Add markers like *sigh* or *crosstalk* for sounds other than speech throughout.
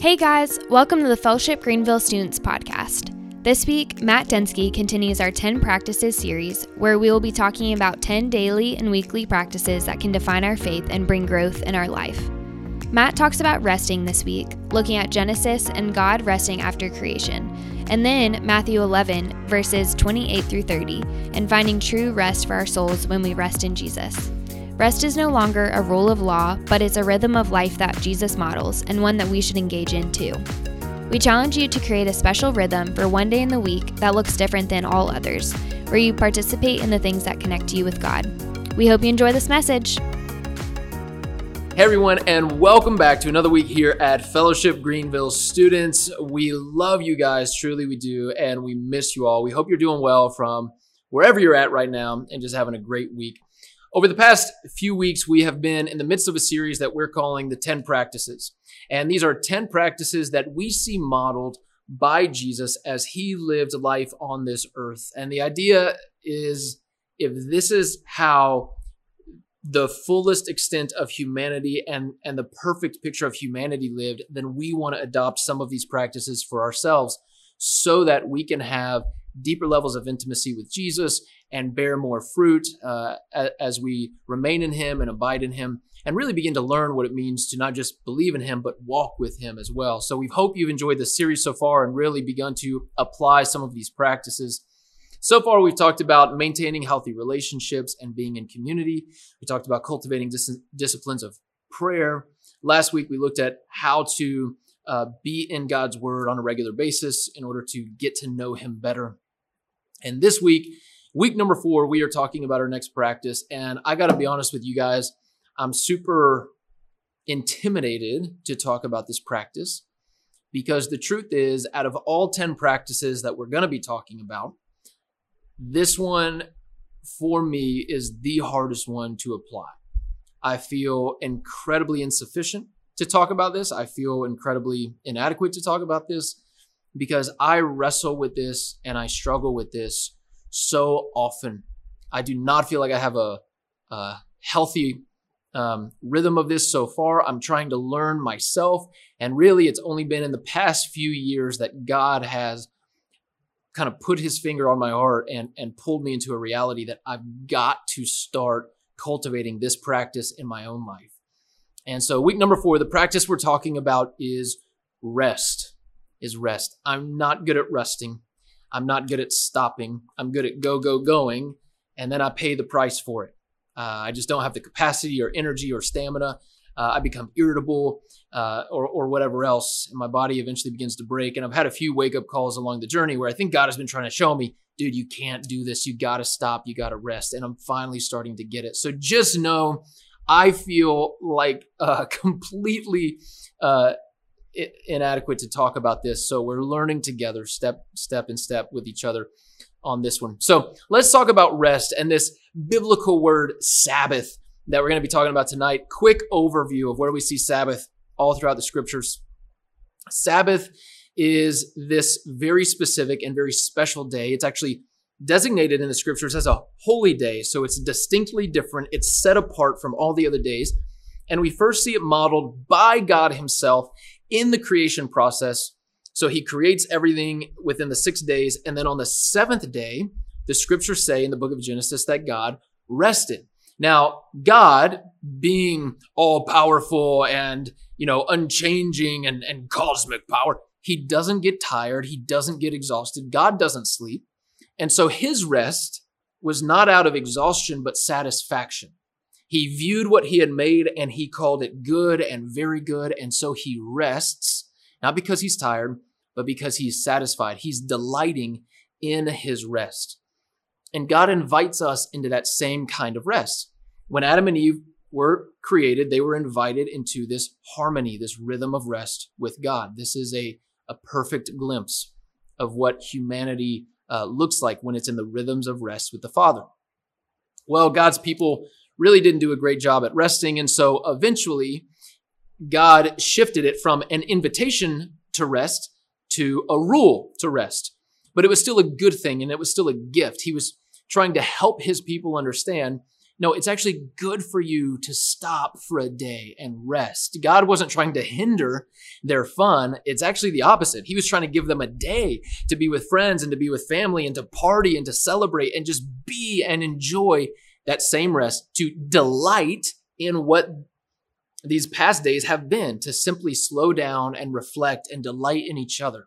Hey guys, welcome to the Fellowship Greenville Students Podcast. This week, Matt Densky continues our 10 Practices series, where we will be talking about 10 daily and weekly practices that can define our faith and bring growth in our life. Matt talks about resting this week, looking at Genesis and God resting after creation, and then Matthew 11, verses 28 through 30, and finding true rest for our souls when we rest in Jesus. Rest is no longer a rule of law, but it's a rhythm of life that Jesus models and one that we should engage in too. We challenge you to create a special rhythm for one day in the week that looks different than all others, where you participate in the things that connect you with God. We hope you enjoy this message. Hey everyone, and welcome back to another week here at Fellowship Greenville students. We love you guys, truly we do, and we miss you all. We hope you're doing well from wherever you're at right now and just having a great week. Over the past few weeks, we have been in the midst of a series that we're calling the 10 practices. And these are 10 practices that we see modeled by Jesus as he lived life on this earth. And the idea is if this is how the fullest extent of humanity and, and the perfect picture of humanity lived, then we want to adopt some of these practices for ourselves so that we can have deeper levels of intimacy with Jesus and bear more fruit uh, as we remain in Him and abide in Him, and really begin to learn what it means to not just believe in Him, but walk with Him as well. So we hope you've enjoyed the series so far and really begun to apply some of these practices. So far, we've talked about maintaining healthy relationships and being in community. We talked about cultivating dis- disciplines of prayer. Last week, we looked at how to uh, be in God's word on a regular basis in order to get to know Him better. And this week, week number four, we are talking about our next practice. And I got to be honest with you guys, I'm super intimidated to talk about this practice because the truth is, out of all 10 practices that we're going to be talking about, this one for me is the hardest one to apply. I feel incredibly insufficient to talk about this. I feel incredibly inadequate to talk about this because I wrestle with this and I struggle with this so often. I do not feel like I have a, a healthy um, rhythm of this so far. I'm trying to learn myself. And really, it's only been in the past few years that God has kind of put his finger on my heart and, and pulled me into a reality that I've got to start cultivating this practice in my own life. And so, week number four, the practice we're talking about is rest is rest. I'm not good at resting. I'm not good at stopping. I'm good at go, go, going. And then I pay the price for it. Uh, I just don't have the capacity or energy or stamina. Uh, I become irritable uh, or, or whatever else. And my body eventually begins to break. And I've had a few wake up calls along the journey where I think God has been trying to show me, dude, you can't do this. You got to stop. You got to rest. And I'm finally starting to get it. So just know I feel like uh, *laughs* completely uh, inadequate to talk about this. So we're learning together, step step and step with each other on this one. So let's talk about rest and this biblical word Sabbath that we're going to be talking about tonight. Quick overview of where we see Sabbath all throughout the scriptures. Sabbath is this very specific and very special day. It's actually designated in the scriptures as a holy day. So it's distinctly different. It's set apart from all the other days. And we first see it modeled by God Himself in the creation process. So He creates everything within the six days. And then on the seventh day, the scriptures say in the book of Genesis that God rested. Now, God being all powerful and, you know, unchanging and, and cosmic power, he doesn't get tired. He doesn't get exhausted. God doesn't sleep. And so his rest was not out of exhaustion, but satisfaction. He viewed what he had made and he called it good and very good. And so he rests, not because he's tired, but because he's satisfied. He's delighting in his rest. And God invites us into that same kind of rest. When Adam and Eve were created, they were invited into this harmony, this rhythm of rest with God. This is a, a perfect glimpse of what humanity uh, looks like when it's in the rhythms of rest with the Father. Well, God's people really didn't do a great job at resting. And so eventually, God shifted it from an invitation to rest to a rule to rest. But it was still a good thing and it was still a gift. He was trying to help his people understand No, it's actually good for you to stop for a day and rest. God wasn't trying to hinder their fun. It's actually the opposite. He was trying to give them a day to be with friends and to be with family and to party and to celebrate and just be and enjoy that same rest, to delight in what these past days have been, to simply slow down and reflect and delight in each other.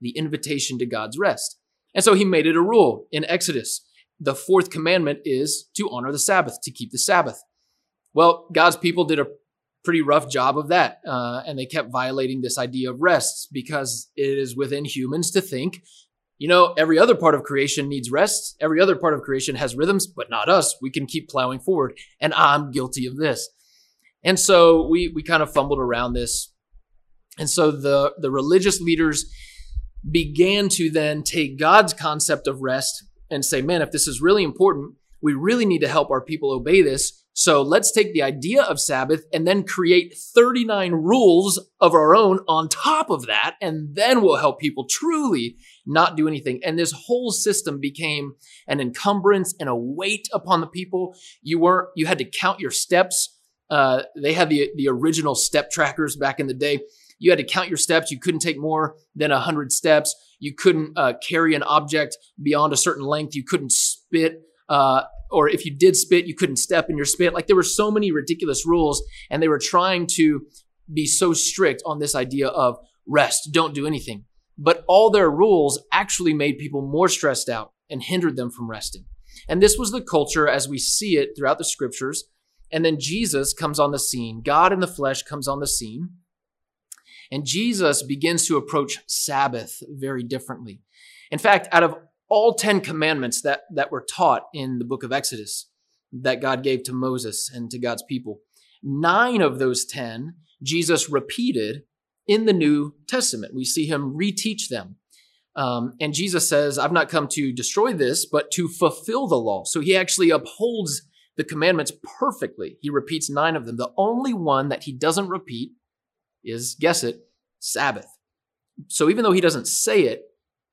The invitation to God's rest. And so he made it a rule in Exodus the fourth commandment is to honor the Sabbath, to keep the Sabbath. Well, God's people did a pretty rough job of that, uh, and they kept violating this idea of rest because it is within humans to think, you know, every other part of creation needs rest. Every other part of creation has rhythms, but not us. We can keep plowing forward, and I'm guilty of this. And so we we kind of fumbled around this, and so the the religious leaders began to then take God's concept of rest and say, man, if this is really important, we really need to help our people obey this. So let's take the idea of Sabbath and then create 39 rules of our own on top of that. And then we'll help people truly not do anything. And this whole system became an encumbrance and a weight upon the people. You weren't, you had to count your steps. Uh, they had the, the original step trackers back in the day. You had to count your steps. You couldn't take more than 100 steps. You couldn't uh, carry an object beyond a certain length. You couldn't spit. Uh, or if you did spit, you couldn't step in your spit. Like there were so many ridiculous rules, and they were trying to be so strict on this idea of rest, don't do anything. But all their rules actually made people more stressed out and hindered them from resting. And this was the culture as we see it throughout the scriptures. And then Jesus comes on the scene. God in the flesh comes on the scene. And Jesus begins to approach Sabbath very differently. In fact, out of all 10 commandments that, that were taught in the book of Exodus that God gave to Moses and to God's people, nine of those 10 Jesus repeated in the New Testament. We see him reteach them. Um, and Jesus says, I've not come to destroy this, but to fulfill the law. So he actually upholds the commandments perfectly. He repeats nine of them. The only one that he doesn't repeat is, guess it, Sabbath. So even though he doesn't say it,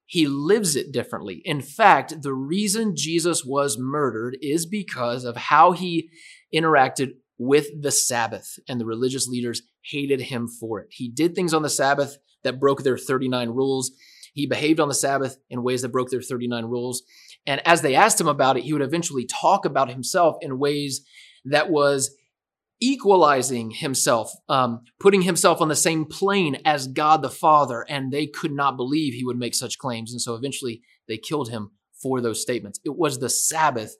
he lives it differently. In fact, the reason Jesus was murdered is because of how he interacted with the Sabbath, and the religious leaders hated him for it. He did things on the Sabbath that broke their 39 rules. He behaved on the Sabbath in ways that broke their 39 rules. And as they asked him about it, he would eventually talk about himself in ways that was equalizing himself, um, putting himself on the same plane as God the Father, and they could not believe he would make such claims. And so eventually they killed him for those statements. It was the Sabbath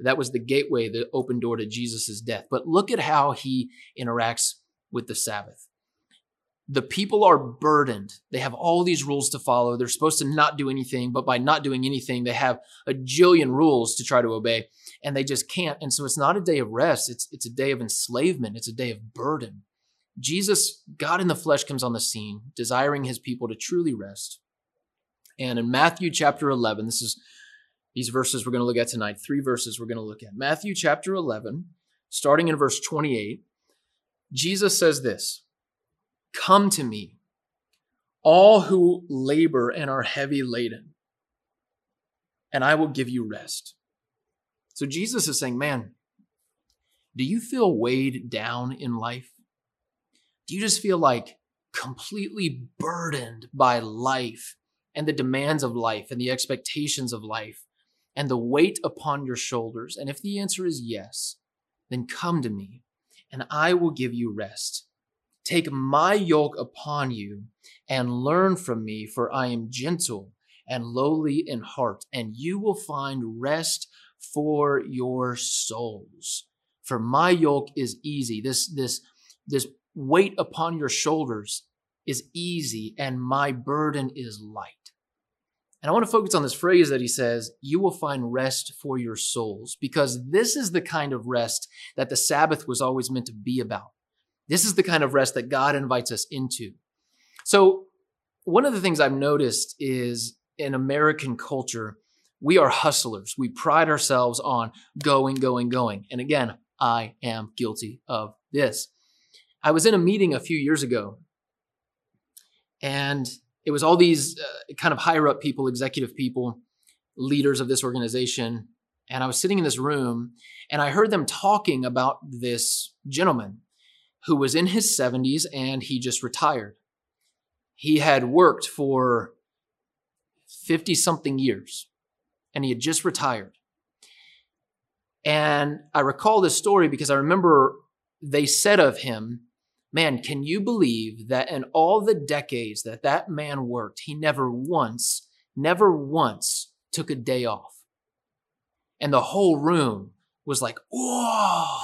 that was the gateway, the open door to Jesus' death. But look at how he interacts with the Sabbath the people are burdened. They have all these rules to follow. They're supposed to not do anything, but by not doing anything, they have a jillion rules to try to obey, and they just can't. And so it's not a day of rest, it's, it's a day of enslavement, it's a day of burden. Jesus, God in the flesh, comes on the scene, desiring his people to truly rest. And in Matthew chapter 11, this is these verses we're going to look at tonight, three verses we're going to look at. Matthew chapter 11, starting in verse 28, Jesus says this. Come to me, all who labor and are heavy laden, and I will give you rest. So Jesus is saying, man, do you feel weighed down in life? Do you just feel like completely burdened by life and the demands of life and the expectations of life and the weight upon your shoulders? And if the answer is yes, then come to me and I will give you rest. Take my yoke upon you and learn from me, for I am gentle and lowly in heart, and you will find rest for your souls. For my yoke is easy. This, this, this weight upon your shoulders is easy, and my burden is light. And I want to focus on this phrase that he says, you will find rest for your souls, because this is the kind of rest that the Sabbath was always meant to be about. This is the kind of rest that God invites us into. So, one of the things I've noticed is in American culture, we are hustlers. We pride ourselves on going, going, going. And again, I am guilty of this. I was in a meeting a few years ago, and it was all these uh, kind of higher up people, executive people, leaders of this organization. And I was sitting in this room and I heard them talking about this gentleman who was in his 70s and he just retired. He had worked for 50 something years and he had just retired. And I recall this story because I remember they said of him, Man, can you believe that in all the decades that that man worked, he never once, never once took a day off? And the whole room was like, Whoa.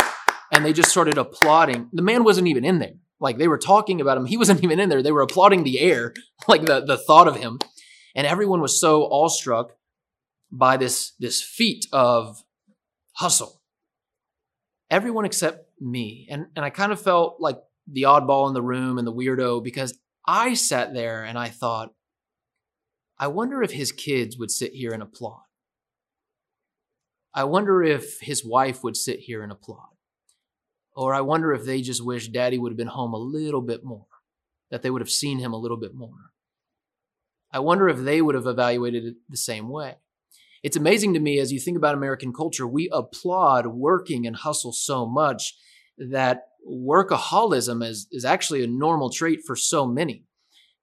And they just started applauding. The man wasn't even in there. Like they were talking about him. He wasn't *laughs* even in there. They were applauding the air, *laughs* like the, the thought of him. And everyone was so awestruck by this, this feat of hustle. Everyone except me. And, and I kind of felt like the oddball in the room and the weirdo because I sat there and I thought, I wonder if his kids would sit here and applaud. I wonder if his wife would sit here and applaud. Or I wonder if they just wish daddy would have been home a little bit more, that they would have seen him a little bit more. I wonder if they would have evaluated it the same way. It's amazing to me as you think about American culture, we applaud working and hustle so much that workaholism is, is actually a normal trait for so many.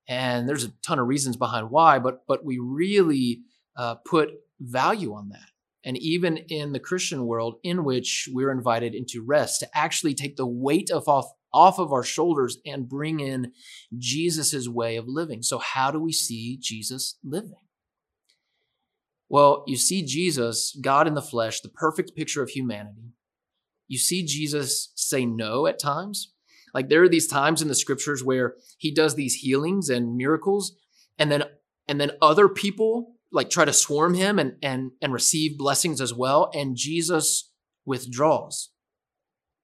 And there's a ton of reasons behind why, but, but we really uh, put value on that. And even in the Christian world, in which we're invited into rest, to actually take the weight of off, off of our shoulders and bring in Jesus's way of living. So, how do we see Jesus living? Well, you see Jesus, God in the flesh, the perfect picture of humanity. You see Jesus say no at times. Like there are these times in the scriptures where he does these healings and miracles and then and then other people like try to swarm him and and and receive blessings as well and Jesus withdraws.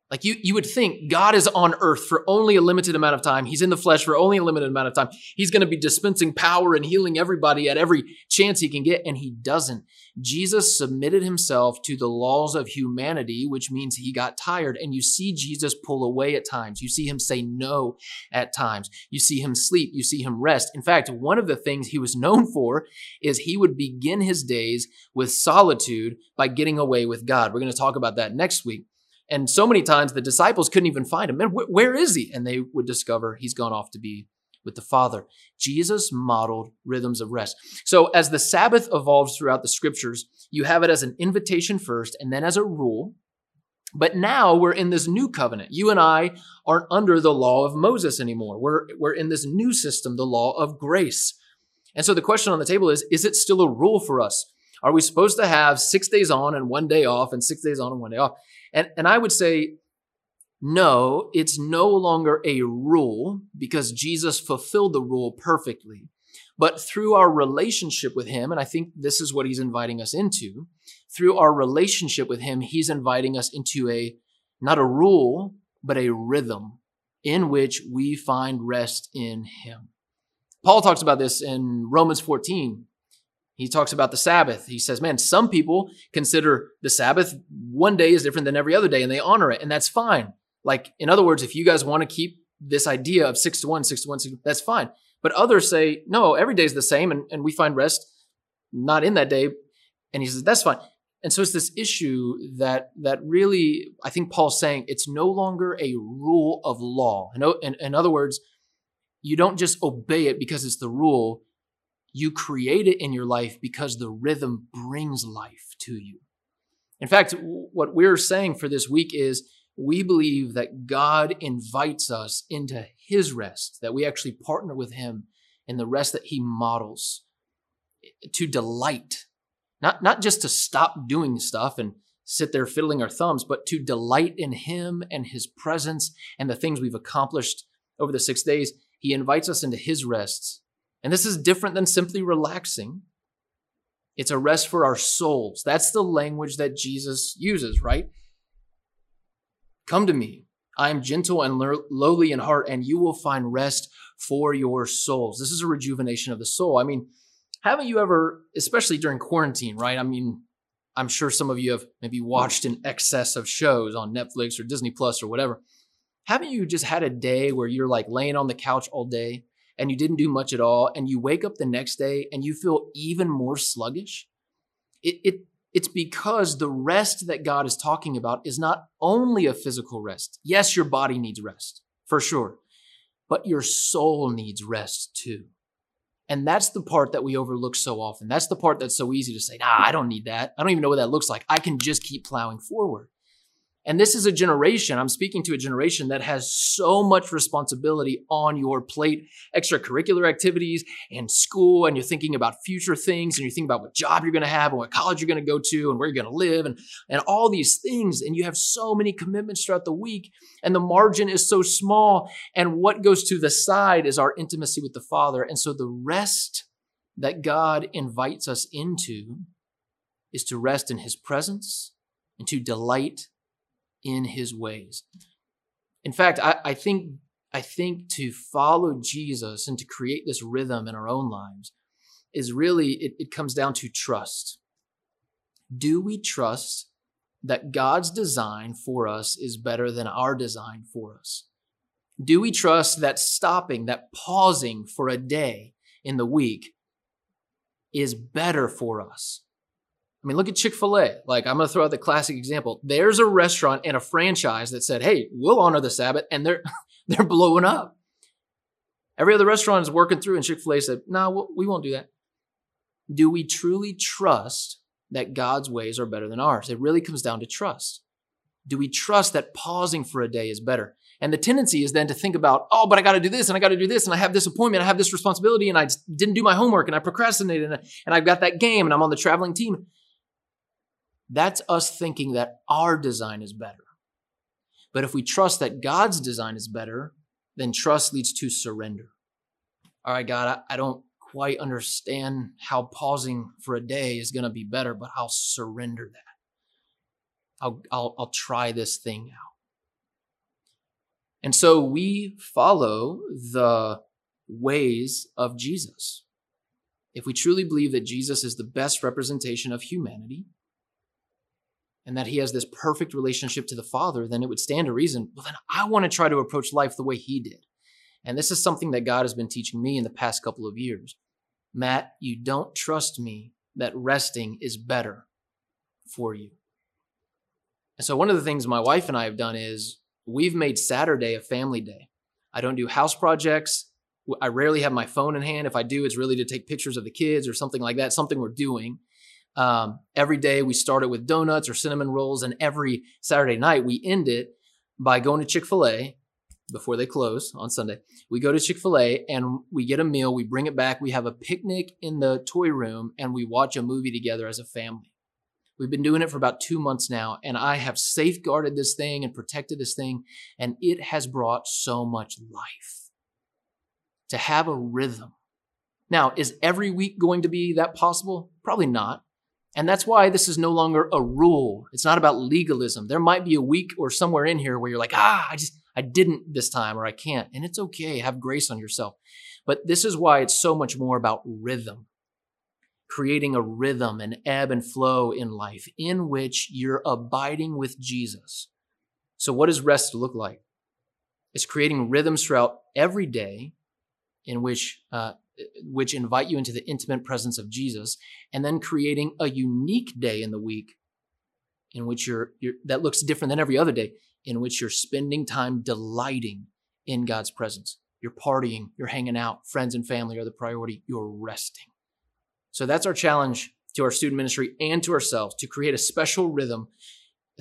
Like you, you would think God is on earth for only a limited amount of time. He's in the flesh for only a limited amount of time. He's going to be dispensing power and healing everybody at every chance he can get, and he doesn't. Jesus submitted himself to the laws of humanity, which means he got tired. And you see Jesus pull away at times. You see him say no at times. You see him sleep. You see him rest. In fact, one of the things he was known for is he would begin his days with solitude by getting away with God. We're going to talk about that next week. And so many times the disciples couldn't even find him. Man, wh- where is he? And they would discover he's gone off to be with the Father. Jesus modeled rhythms of rest. So as the Sabbath evolves throughout the scriptures, you have it as an invitation first and then as a rule. But now we're in this new covenant. You and I aren't under the law of Moses anymore. We're, we're in this new system, the law of grace. And so the question on the table is, is it still a rule for us? Are we supposed to have six days on and one day off and six days on and one day off? And, and I would say, no, it's no longer a rule because Jesus fulfilled the rule perfectly. But through our relationship with Him, and I think this is what He's inviting us into, through our relationship with Him, He's inviting us into a, not a rule, but a rhythm in which we find rest in Him. Paul talks about this in Romans 14. He talks about the Sabbath. He says, man, some people consider the Sabbath one day is different than every other day and they honor it, and that's fine. Like, in other words, if you guys want to keep this idea of six to one, six to one, six, that's fine. But others say, no, every day is the same and, and we find rest not in that day. And he says, that's fine. And so it's this issue that that really, I think Paul's saying it's no longer a rule of law. In, in, in other words, you don't just obey it because it's the rule you create it in your life because the rhythm brings life to you. In fact, what we're saying for this week is we believe that God invites us into his rest, that we actually partner with him in the rest that he models eh, to delight, not, not just to stop doing stuff and sit there fiddling our thumbs, but to delight in him and his presence and the things we've accomplished over the six days. He invites us into his rests and this is different than simply relaxing. It's a rest for our souls. That's the language that Jesus uses, right? Come to me. I am gentle and lowly in heart, and you will find rest for your souls. This is a rejuvenation of the soul. I mean, haven't you ever, especially during quarantine, right? I mean, I'm sure some of you have maybe watched an excess of shows on Netflix or Disney Plus or whatever. Haven't you just had a day where you're like laying on the couch all day and you didn't do much at all and you wake up the next day and you feel even more sluggish it, it It's because the rest that God is talking about is not only a physical rest. Yes, your body needs rest, for sure, but your soul needs rest too. And that's the part that we overlook so often. That's the part that's so easy to say, nah, I don't need that. I don't even know what that looks like. I can just keep plowing forward. And this is a generation, I'm speaking to a generation that has so much responsibility on your plate, extracurricular activities and school, and you're thinking about future things, and you're thinking about what job you're gonna have, and what college you're gonna go to, and where you're gonna live, and, and all these things. And you have so many commitments throughout the week, and the margin is so small. And what goes to the side is our intimacy with the Father. And so the rest that God invites us into is to rest in His presence and to delight in his ways. In fact, I, I think I think to follow Jesus and to create this rhythm in our own lives is really it, it comes down to trust. Do we trust that God's design for us is better than our design for us? Do we trust that stopping, that pausing for a day in the week is better for us I mean, look at Chick fil A. Like, I'm going to throw out the classic example. There's a restaurant and a franchise that said, hey, we'll honor the Sabbath, and they're, *laughs* they're blowing up. Every other restaurant is working through, and Chick fil A said, no, we won't do that. Do we truly trust that God's ways are better than ours? It really comes down to trust. Do we trust that pausing for a day is better? And the tendency is then to think about, oh, but I got to do this and I got to do this and I have this appointment, I have this responsibility and I didn't do my homework and I procrastinated and, and I've got that game and I'm on the traveling team. That's us thinking that our design is better. But if we trust that God's design is better, then trust leads to surrender. All right, God, I, I don't quite understand how pausing for a day is going to be better, but I'll surrender that. I'll, I'll, I'll try this thing out. And so we follow the ways of Jesus. If we truly believe that Jesus is the best representation of humanity, and that he has this perfect relationship to the Father, then it would stand to reason, well, then I want to try to approach life the way he did. And this is something that God has been teaching me in the past couple of years. Matt, you don't trust me that resting is better for you. And so, one of the things my wife and I have done is we've made Saturday a family day. I don't do house projects. I rarely have my phone in hand. If I do, it's really to take pictures of the kids or something like that, something we're doing. Um, every day we start it with donuts or cinnamon rolls, and every Saturday night we end it by going to Chick fil A before they close on Sunday. We go to Chick fil A and we get a meal, we bring it back, we have a picnic in the toy room, and we watch a movie together as a family. We've been doing it for about two months now, and I have safeguarded this thing and protected this thing, and it has brought so much life. To have a rhythm. Now, is every week going to be that possible? Probably not. And that's why this is no longer a rule. It's not about legalism. There might be a week or somewhere in here where you're like, ah, I just, I didn't this time or I can't. And it's okay. Have grace on yourself. But this is why it's so much more about rhythm, creating a rhythm, an ebb and flow in life in which you're abiding with Jesus. So, what does rest look like? It's creating rhythms throughout every day in which uh, which invite you into the intimate presence of Jesus, and then creating a unique day in the week in which you're, you're that looks different than every other day, in which you're spending time delighting in God's presence. You're partying, you're hanging out, friends and family are the priority, you're resting. So that's our challenge to our student ministry and to ourselves to create a special rhythm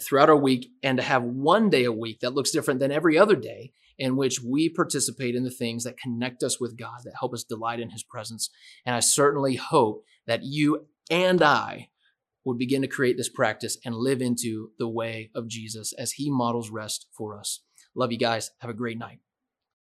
throughout our week and to have one day a week that looks different than every other day in which we participate in the things that connect us with God, that help us delight in His presence. And I certainly hope that you and I would begin to create this practice and live into the way of Jesus as He models rest for us. Love you guys. Have a great night.